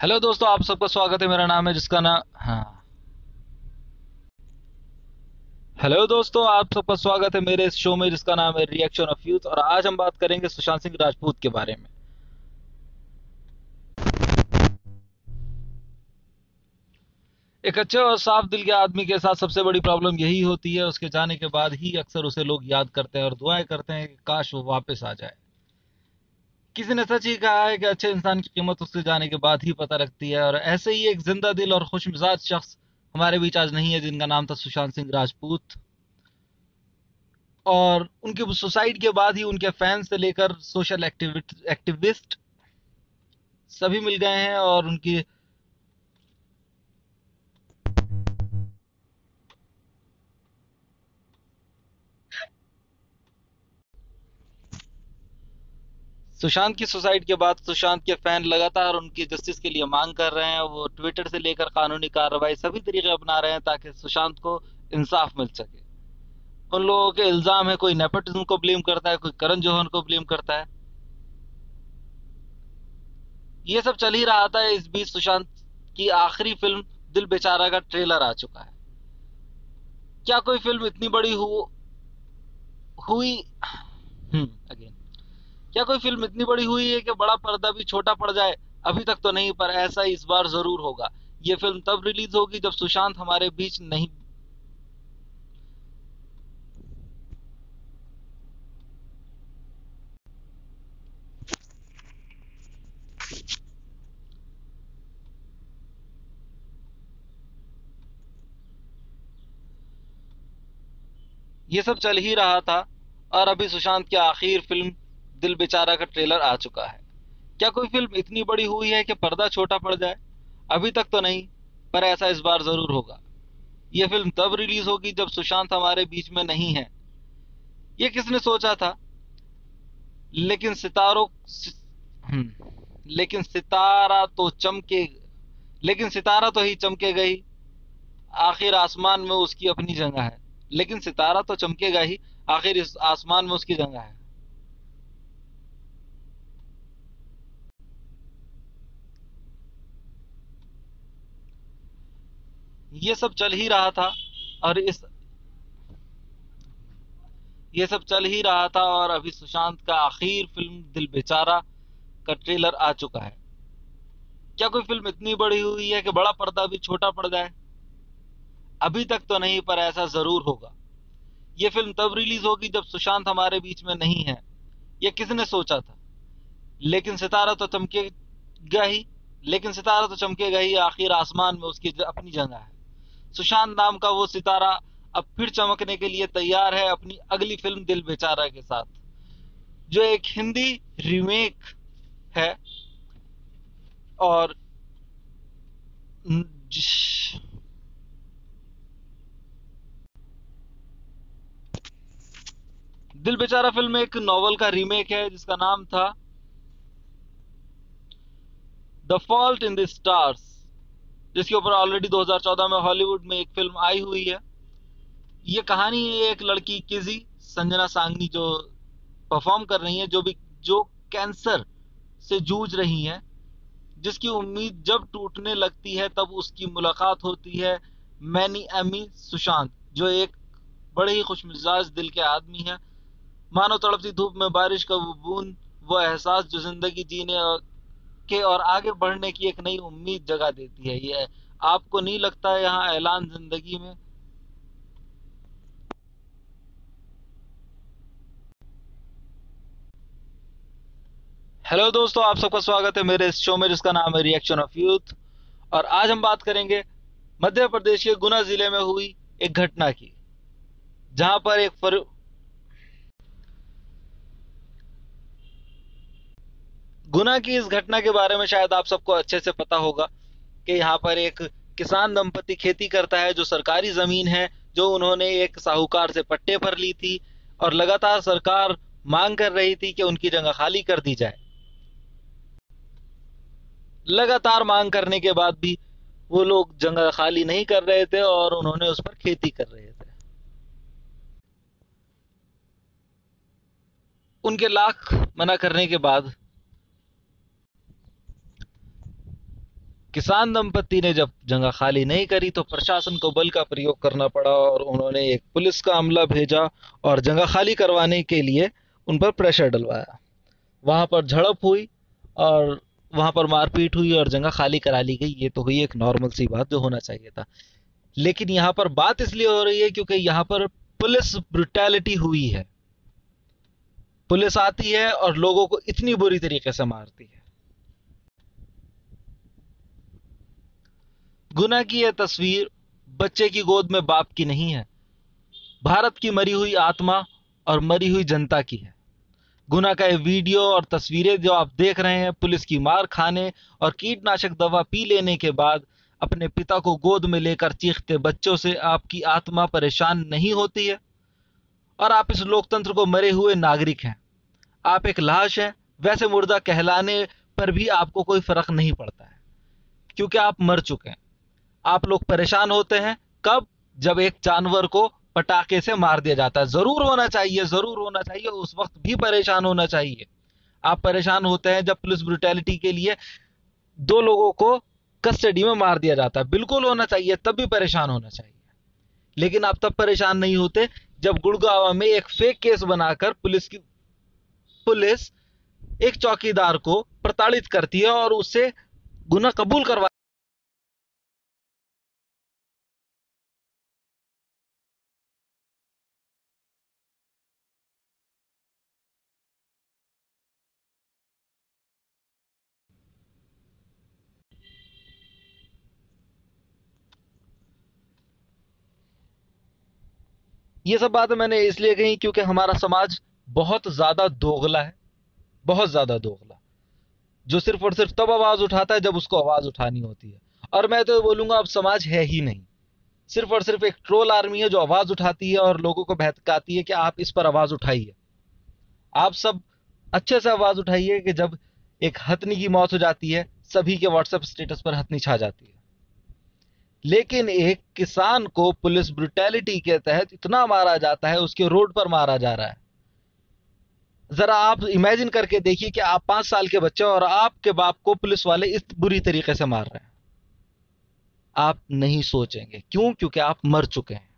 Hello दोस्तों, आप सबका स्वागत है। मेरा नाम है जिसका नाम हाँ। हेलो दोस्तों, आप सबका स्वागत है मेरे इस शो में जिसका नाम है रिएक्शन ऑफ़ यूथ और आज हम बात करेंगे सुशांत सिंह राजपूत के बारे में। एक अच्छे और साफ़ दिल के आदमी के साथ सबसे बड़ी प्रॉब्लम यही होती है, उसके जाने के बाद ही अक्सर उसे लोग याद करते हैं और दुआएँ करते हैं कि काश वो वापस आ जाए। किसी ने सच ही कहा है कि अच्छे इंसान की कीमत उससे जाने के बाद ही पता लगती है, और ऐसे ही एक ज़िंदा दिल और खुश मिजाज शख्स हमारे बीच आज नहीं है, जिनका नाम था सुशांत सिंह राजपूत। और उनके सुसाइड के बाद ही उनके फैंस से लेकर सोशल एक्टिविस्ट सभी मिल गए हैं, और उनकी सुशांत की सुसाइड के बाद सुशांत के फ़ैन लगातार उनकी जस्टिस के लिए मांग कर रहे हैं वो ट्विटर से लेकर कानूनी कार्रवाई सभी तरीके अपना रहे हैं ताकि सुशांत को इंसाफ मिल सके। उन लोगों के इल्ज़ाम है कोई नेपोटिज्म को ब्लेम करता है कोई करण जौहर को ब्लेम करता है। ये सब चल ही रहा था इस बीच सुशांत की आखिरी फ़िल्म दिल बेचारा का ट्रेलर आ चुका है। क्या कोई फ़िल्म इतनी बड़ी हु, हुई? हम्म अगेन क्या कोई फ़िल्म इतनी बड़ी हुई है कि बड़ा पर्दा भी छोटा पड़ जाए? अभी तक तो नहीं, पर ऐसा इस बार ज़रूर होगा। ये फ़िल्म तब रिलीज़ होगी जब सुशांत हमारे बीच नहीं ये सब चल ही रहा था, और अभी सुशांत की आखिर फ़िल्म दिल बेचारा का ट्रेलर आ चुका है। क्या कोई फ़िल्म इतनी बड़ी हुई है कि पर्दा छोटा पड़ जाए? अभी तक तो नहीं पर ऐसा इस बार ज़रूर होगा। यह फ़िल्म तब रिलीज़ होगी जब सुशांत हमारे बीच में नहीं है। ये किसने सोचा था? लेकिन सितारों हम्म, लेकिन सितारा तो चमके लेकिन सितारा तो ही चमके गई। आखिर आसमान में उसकी अपनी जगह है। लेकिन सितारा तो चमकेगा ही। आखिर इस आसमान में उसकी जगह है। ये सब चल ही रहा था और इस ये सब चल ही रहा था और अभी सुशांत का आखिर फ़िल्म दिल बेचारा का ट्रेलर आ चुका है। क्या कोई फ़िल्म इतनी बड़ी हुई है कि बड़ा पर्दा भी छोटा पड़ जाए? अभी तक तो नहीं, पर ऐसा ज़रूर होगा। यह फ़िल्म तब रिलीज़ होगी जब सुशांत हमारे बीच में नहीं है। यह किसने सोचा था? लेकिन सितारा तो चमकेगा ही, लेकिन सितारा तो चमकेगा ही आखिर आसमान में उसकी अपनी जगह है। सुशांत नाम का वो सितारा अब फिर चमकने के लिए तैयार है अपनी अगली फ़िल्म दिल बेचारा के साथ, जो एक हिंदी रीमेक है। और दिल बेचारा फ़िल्म एक नॉवल का रीमेक है, जिसका नाम था the fault in the stars जिसके ऊपर ऑलरेडी 2014 में हॉलीवुड में एक फ़िल्म आई हुई है। ये कहानी है एक लड़की किजी संजना सांगनी जो परफॉर्म कर रही है, जो भी, जो कैंसर से जूझ रही हैं, जिसकी उम्मीद जब टूटने लगती है, तब उसकी मुलाकात होती है मैनी एमी सुशांत, जो एक बड़े ही खुश मिजाज दिल के आदमी है। मानो तड़पती धूप में बारिश का वो बूंद, वो एहसास जो ज़िंदगी जीने के और आगे बढ़ने की एक नई उम्मीद जगा देती है ये आपको नहीं लगता है यहाँ ऐलान ज़िंदगी में हेलो दोस्तों, आप सबका स्वागत है मेरे इस शो में जिसका नाम है रिएक्शन ऑफ़ यूथ और आज हम बात करेंगे मध्य प्रदेश के गुना ज़िले में हुई एक घटना की, जहाँ पर एक. गुना की इस घटना के बारे में शायद आप सबको अच्छे से पता होगा कि यहाँ पर एक किसान दंपति खेती करता है, जो सरकारी ज़मीन है, जो उन्होंने एक साहूकार से पट्टे पर ली थी और लगातार सरकार मांग कर रही थी कि उनकी जगह खाली कर दी जाए। लगातार मांग करने के बाद भी वो लोग जगह खाली नहीं कर रहे थे और उन्होंने उस पर खेती कर रहे थे। उनके लाख मना करने के बाद किसान दंपति ने जब जगह खाली नहीं करी तो प्रशासन को बल का प्रयोग करना पड़ा और उन्होंने एक पुलिस का अमला भेजा और जगह खाली करवाने के लिए उन पर प्रेशर डलवाया। वहाँ पर झड़प हुई और वहाँ पर मारपीट हुई और जगह खाली करा ली गई। ये तो हुई एक नॉर्मल सी बात जो होना चाहिए था। लेकिन यहाँ पर बात इसलिए हो रही है क्योंकि यहाँ पर पुलिस ब्रुटैलिटी हुई है। पुलिस आती है और लोगों को इतनी बुरी तरीके से मारती है। गुना की यह तस्वीर बच्चे की गोद में बाप की नहीं है। भारत की मरी हुई आत्मा और मरी हुई जनता की है। गुना का ये वीडियो और तस्वीरें जो आप देख रहे हैं, पुलिस की मार खाने और कीटनाशक दवा पी लेने के बाद अपने पिता को गोद में लेकर चीखते बच्चों से आपकी आत्मा परेशान नहीं होती है और आप इस लोकतंत्र को मरे हुए नागरिक हैं। आप एक लाश हैं, वैसे मुर्दा कहलाने पर भी आपको कोई फ़र्क नहीं पड़ता है, क्योंकि आप मर चुके हैं। आप लोग परेशान होते हैं, कब? जब एक जानवर को पटाखे से मार दिया जाता है। ज़रूर होना चाहिए, ज़रूर होना चाहिए, उस वक्त भी परेशान होना चाहिए। आप परेशान होते हैं जब पुलिस ब्रुटैलिटी के लिए दो लोगों को कस्टडी में मार दिया जाता है। बिल्कुल होना चाहिए, तब भी परेशान होना चाहिए। लेकिन आप तब परेशान नहीं होते जब गुड़गावा में एक फेक केस बनाकर पुलिस की पुलिस एक चौकीदार को प्रताड़ित करती है और उससे गुना कबूल करवा ये सब बातें मैंने इसलिए कही क्योंकि हमारा समाज बहुत ज़्यादा दोगला है, बहुत ज़्यादा दोगला जो सिर्फ़ और सिर्फ़ तब आवाज़ उठाता है जब उसको आवाज़ उठानी होती है। और मैं तो बोलूँगा, अब समाज है ही नहीं। सिर्फ़ और सिर्फ़ एक ट्रोल आर्मी है जो आवाज़ उठाती है और लोगों को बहकाती है कि आप इस पर आवाज़ उठाइए। आप सब अच्छे से आवाज़ उठाइए कि जब एक हथनी की मौत हो जाती है, सभी के व्हाट्सएप स्टेटस पर हथनी छा जाती है। लेकिन एक किसान को पुलिस ब्रुटैलिटी के तहत इतना मारा जाता है, उसके रोड पर मारा जा रहा है। जरा आप इमेजिन करके देखिए कि आप पाँच साल के बच्चे और आपके बाप को पुलिस वाले इस बुरी तरीके से मार रहे हैं। आप नहीं सोचेंगे। क्यों? क्योंकि आप मर चुके हैं।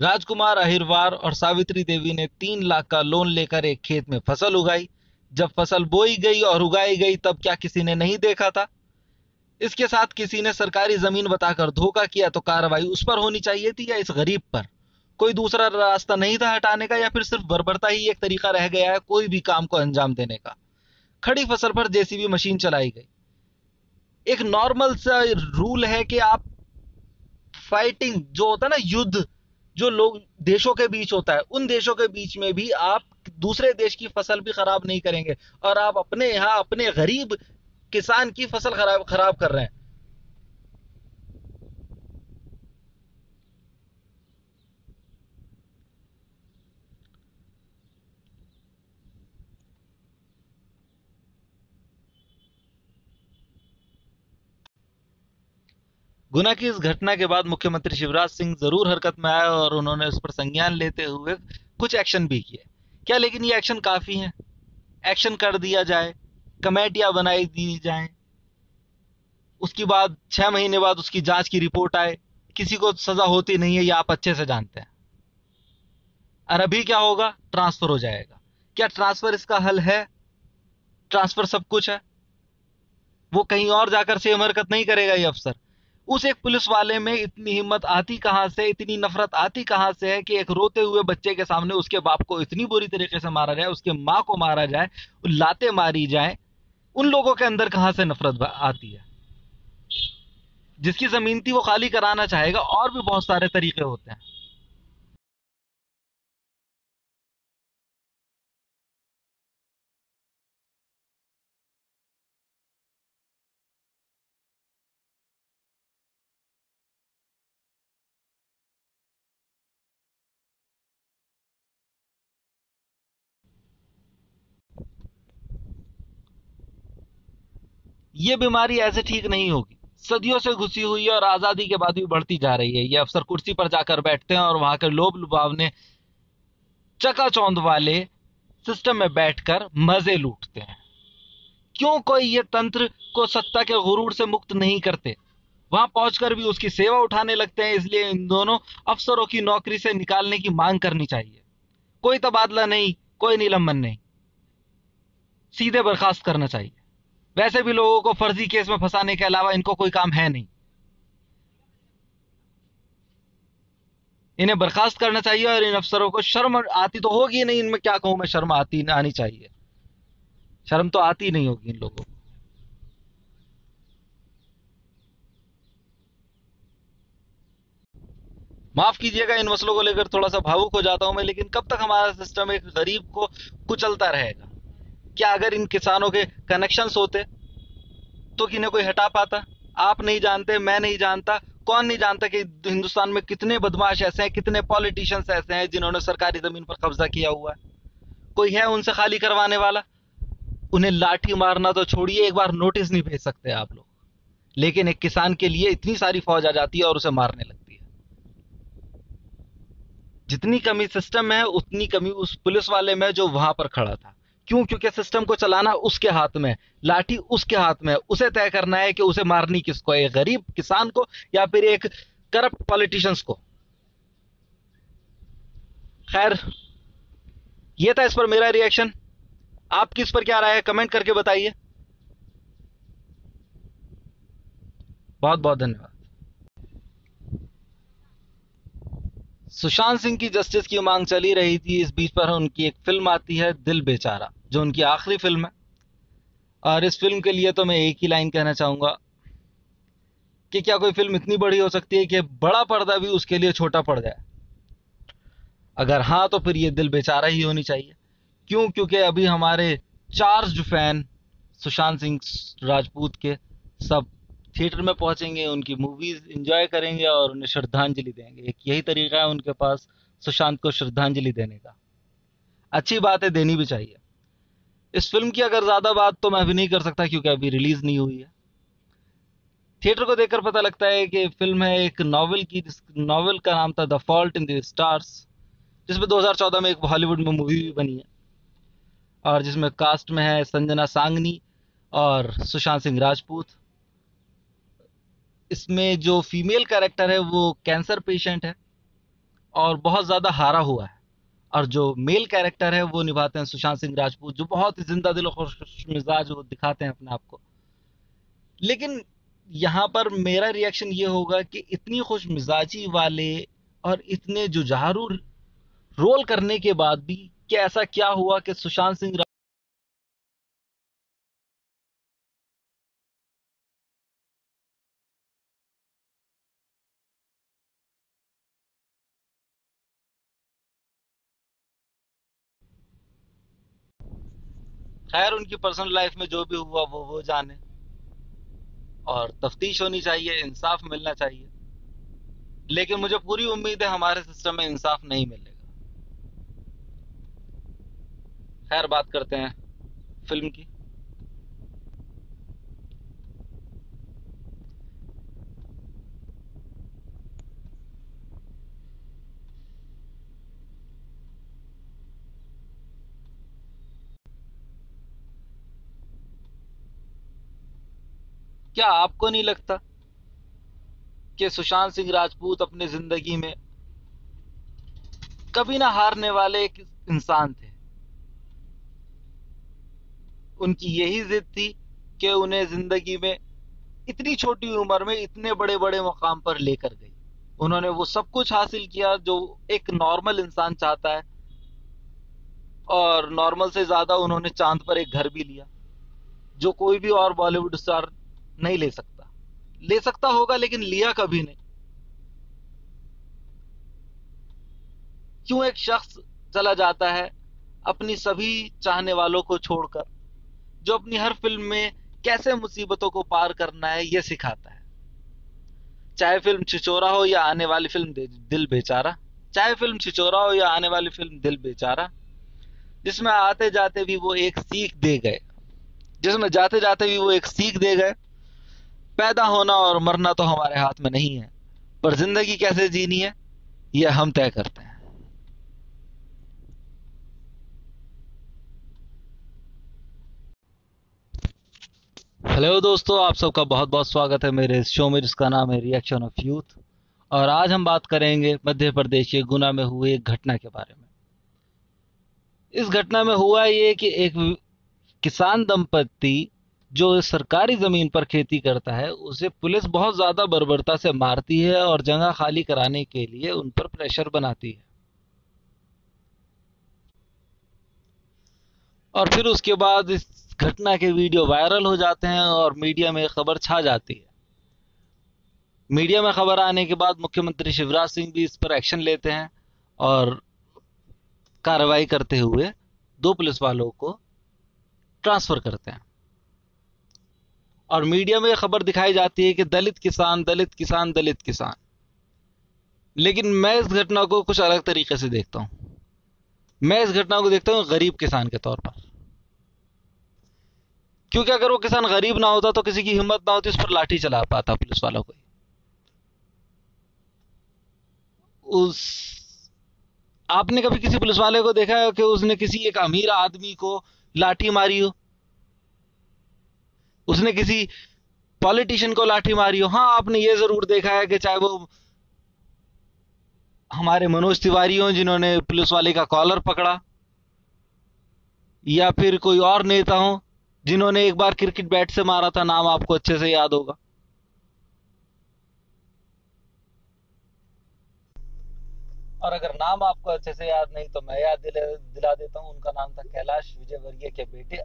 राजकुमार अहिरवार और सावित्री देवी ने तीन लाख का लोन लेकर एक खेत में फ़सल उगाई। जब फ़सल बोई गई और उगाई गई, तब क्या किसी ने नहीं देखा था? इसके साथ किसी ने सरकारी ज़मीन बताकर धोखा किया तो कार्रवाई उस पर होनी चाहिए थी या इस गरीब पर? कोई दूसरा रास्ता नहीं था हटाने का या फिर सिर्फ़ बर्बरता ही एक तरीका रह गया है कोई भी काम को अंजाम देने का? खड़ी फ़सल पर जेसीबी मशीन चलाई गई। एक नॉर्मल सा रूल है कि आप फाइटिंग जो होता है ना, युद्ध जो लोग देशों के बीच होता है, उन देशों के बीच में भी आप दूसरे देश की फ़सल भी खराब नहीं करेंगे और आप अपने यहाँ, अपने गरीब किसान की फ़सल खराब खराब कर रहे हैं। गुना की इस घटना के बाद मुख्यमंत्री शिवराज सिंह ज़रूर हरकत में आए और उन्होंने उस पर संज्ञान लेते हुए कुछ एक्शन भी किए। क्या लेकिन ये एक्शन काफ़ी है? एक्शन कर दिया जाए, कमेटियाँ बनाई दी जाए, उसके बाद छह महीने बाद उसकी जाँच की रिपोर्ट आए, किसी को सजा होती नहीं है, ये आप अच्छे से जानते हैं। और अभी क्या होगा? ट्रांसफ़र हो जाएगा। क्या ट्रांसफ़र इसका हल है? ट्रांसफ़र सब कुछ है। वो कहीं और जाकर सेम हरकत नहीं करेगा ये अफसर। उस एक पुलिस वाले में इतनी हिम्मत आती कहाँ से, इतनी नफरत आती कहाँ से है कि एक रोते हुए बच्चे के सामने उसके बाप को इतनी बुरी तरीके से मारा जाए, उसके माँ को मारा जाए लाते मारी जाए, उन लोगों के अंदर कहाँ से नफरत आती है? जिसकी ज़मीन थी वो खाली कराना चाहेगा, और भी बहुत सारे तरीके होते हैं। ये बीमारी ऐसे ठीक नहीं होगी। सदियों से घुसी हुई है और आज़ादी के बाद भी बढ़ती जा रही है। ये अफसर कुर्सी पर जाकर बैठते हैं और वहाँ के लोभ लुभावने चकाचौंध वाले सिस्टम में बैठकर मज़े लूटते हैं। क्यों कोई ये तंत्र को सत्ता के गुरूर से मुक्त नहीं करते? वहाँ पहुंचकर भी उसकी सेवा उठाने लगते हैं, इसलिए इन दोनों अफसरों की नौकरी से निकालने की मांग करनी चाहिए। कोई तबादला नहीं, कोई निलंबन नहीं। सीधे बर्खास्त करना चाहिए। वैसे भी लोगों को फर्जी केस में फंसाने के अलावा इनको कोई काम है नहीं। इन्हें बर्खास्त करना चाहिए और इन अफसरों को शर्म आती तो होगी नहीं, इनमें क्या कहूँ मैं, शर्म आती आनी चाहिए। शर्म तो आती नहीं होगी इन लोगों को। माफ़ कीजिएगा, इन मसलों को लेकर थोड़ा सा भावुक हो जाता हूँ मैं, लेकिन कब तक हमारा सिस्टम एक गरीब को कुचलता रहेगा? क्या अगर इन किसानों के कनेक्शंस होते तो किन्हें कोई हटा पाता? आप नहीं जानते, मैं नहीं जानता, कौन नहीं जानता कि हिंदुस्तान में कितने बदमाश ऐसे हैं, कितने पॉलिटिशियंस ऐसे हैं जिन्होंने सरकारी ज़मीन पर कब्जा किया हुआ है। कोई है उनसे खाली करवाने वाला? उन्हें लाठी मारना तो छोड़िए, एक बार नोटिस नहीं भेज सकते आप लोग। लेकिन एक किसान के लिए इतनी सारी फौज आ जाती है और उसे मारने लगती है। जितनी कमी सिस्टम है, उतनी कमी उस पुलिस वाले में जो वहाँ पर खड़ा था। क्यों? क्योंकि सिस्टम को चलाना उसके हाथ में लाठी उसके हाथ में उसे तय करना है कि उसे मारनी किसको एक गरीब किसान को या फिर एक करप्ट पॉलिटिशियंस को? खैर यह था इस पर मेरा रिएक्शन आपकी इस पर क्या राय है? कमेंट करके बताइए। बहुत बहुत धन्यवाद। सुशांत सिंह की जस्टिस की मांग चली रही थी। इस बीच पर उनकी एक फ़िल्म आती है, दिल बेचारा। जो उनकी आखिरी फ़िल्म है। और इस फ़िल्म के लिए तो मैं एक ही लाइन कहना चाहूँगा कि क्या कोई फ़िल्म इतनी बड़ी हो सकती है कि बड़ा पर्दा भी उसके लिए छोटा पड़ जाए? अगर हाँ तो फिर ये दिल बेचारा ही होनी चाहिए। क्यों? क्योंकि अभी हमारे चार्ज फ़ैन सुशांत सिंह राजपूत के सब थिएटर में पहुँचेंगे, उनकी मूवीज़ इंजॉय करेंगे और उन्हें श्रद्धांजलि देंगे। एक यही तरीका है उनके पास सुशांत को श्रद्धांजलि देने का। अच्छी बात है देनी भी चाहिए। इस फ़िल्म की अगर ज़्यादा बात तो मैं अभी नहीं कर सकता क्योंकि अभी रिलीज़ नहीं हुई है। थिएटर को देखकर पता लगता है कि फ़िल्म है एक नॉवल की नॉवल का नाम था the fault in the stars, जिसमें 2014 में एक बॉलीवुड में मूवी भी बनी है। और जिसमें कास्ट में है संजना सांगनी और सुशांत सिंह राजपूत। इसमें जो फीमेल कैरेक्टर है वो कैंसर पेशेंट है और बहुत ज़्यादा हारा हुआ है। और जो मेल कैरेक्टर है, वो निभाते हैं सुशांत सिंह राजपूत, जो बहुत ही ज़िंदा दिल खुश मिजाज वो दिखाते हैं अपने आप को। लेकिन यहाँ पर मेरा रिएक्शन ये होगा कि इतनी खुश मिजाजी वाले और इतने जुझारू रोल करने के बाद भी कि ऐसा क्या हुआ कि सुशांत सिंह खैर उनकी पर्सनल लाइफ में जो भी हुआ, वो वो जाने। और तफ्तीश होनी चाहिए, इंसाफ मिलना चाहिए। लेकिन मुझे पूरी उम्मीद है हमारे सिस्टम में इंसाफ नहीं मिलेगा। खैर, बात करते हैं फ़िल्म की। क्या आपको नहीं लगता कि सुशांत सिंह राजपूत अपने ज़िंदगी में कभी ना हारने वाले एक इंसान थे? उनकी यही जिद थी कि उन्हें ज़िंदगी में इतनी छोटी उम्र में इतने बड़े बड़े मुकाम पर लेकर गई। उन्होंने वो सब कुछ हासिल किया जो एक नॉर्मल इंसान चाहता है और नॉर्मल से ज़्यादा उन्होंने चाँद पर एक घर भी लिया, जो कोई भी और बॉलीवुड स्टार नहीं ले सकता। ले सकता होगा, लेकिन लिया कभी नहीं। क्यों एक शख्स चला जाता है अपनी सभी चाहने वालों को छोड़कर, जो अपनी हर फ़िल्म में कैसे मुसीबतों को पार करना है यह सिखाता है। चाहे फ़िल्म छिचोरा हो या आने वाली फ़िल्म दिल बेचारा, चाहे फ़िल्म छिचोरा हो या आने वाली फ़िल्म दिल बेचारा, जिसमें आते जाते भी वो एक सीख दे गए। जिसमें जाते जाते भी वो एक सीख दे गए पैदा होना और मरना तो हमारे हाथ में नहीं है, पर ज़िंदगी कैसे जीनी है, यह हम तय करते हैं। हेलो दोस्तों, आप सबका बहुत बहुत स्वागत है मेरे इस शो में, जिसका नाम है रिएक्शन ऑफ़ यूथ और आज हम बात करेंगे मध्य प्रदेश के गुना में हुए एक घटना के बारे में। इस घटना में हुआ ये कि एक किसान दंपति जो सरकारी ज़मीन पर खेती करता है, उसे पुलिस बहुत ज़्यादा बर्बरता से मारती है और जगह खाली कराने के लिए उन पर प्रेशर बनाती है। और फिर उसके बाद इस घटना के वीडियो वायरल हो जाते हैं और मीडिया में खबर छा जाती है। मीडिया में खबर आने के बाद मुख्यमंत्री शिवराज सिंह भी इस पर एक्शन लेते हैं और कार्रवाई करते हुए दो पुलिस वालों को ट्रांसफ़र करते हैं। और मीडिया में खबर दिखाई जाती है कि दलित किसान दलित किसान दलित किसान। लेकिन मैं इस घटना को कुछ अलग तरीके से देखता हूँ। मैं इस घटना को देखता हूँ गरीब किसान के तौर पर। क्योंकि अगर वो किसान गरीब ना होता तो किसी की हिम्मत ना होती, उस पर लाठी चला पाता पुलिस वालों को। उस, आपने कभी किसी पुलिस वाले को देखा है कि उसने किसी एक अमीर आदमी को लाठी मारी हो? उसने किसी पॉलिटिशियन को लाठी मारी हो। हाँ आपने ये ज़रूर देखा है कि चाहे वो हमारे मनोज तिवारी हो जिन्होंने पुलिस वाले का कॉलर पकड़ा या फिर कोई और नेता हो जिन्होंने एक बार क्रिकेट बैट से मारा था नाम आपको अच्छे से याद होगा। और अगर नाम आपको अच्छे से याद नहीं तो मैं याद दिला, देता हूँ। उनका नाम था कैलाश विजयवर्गीय के बेटे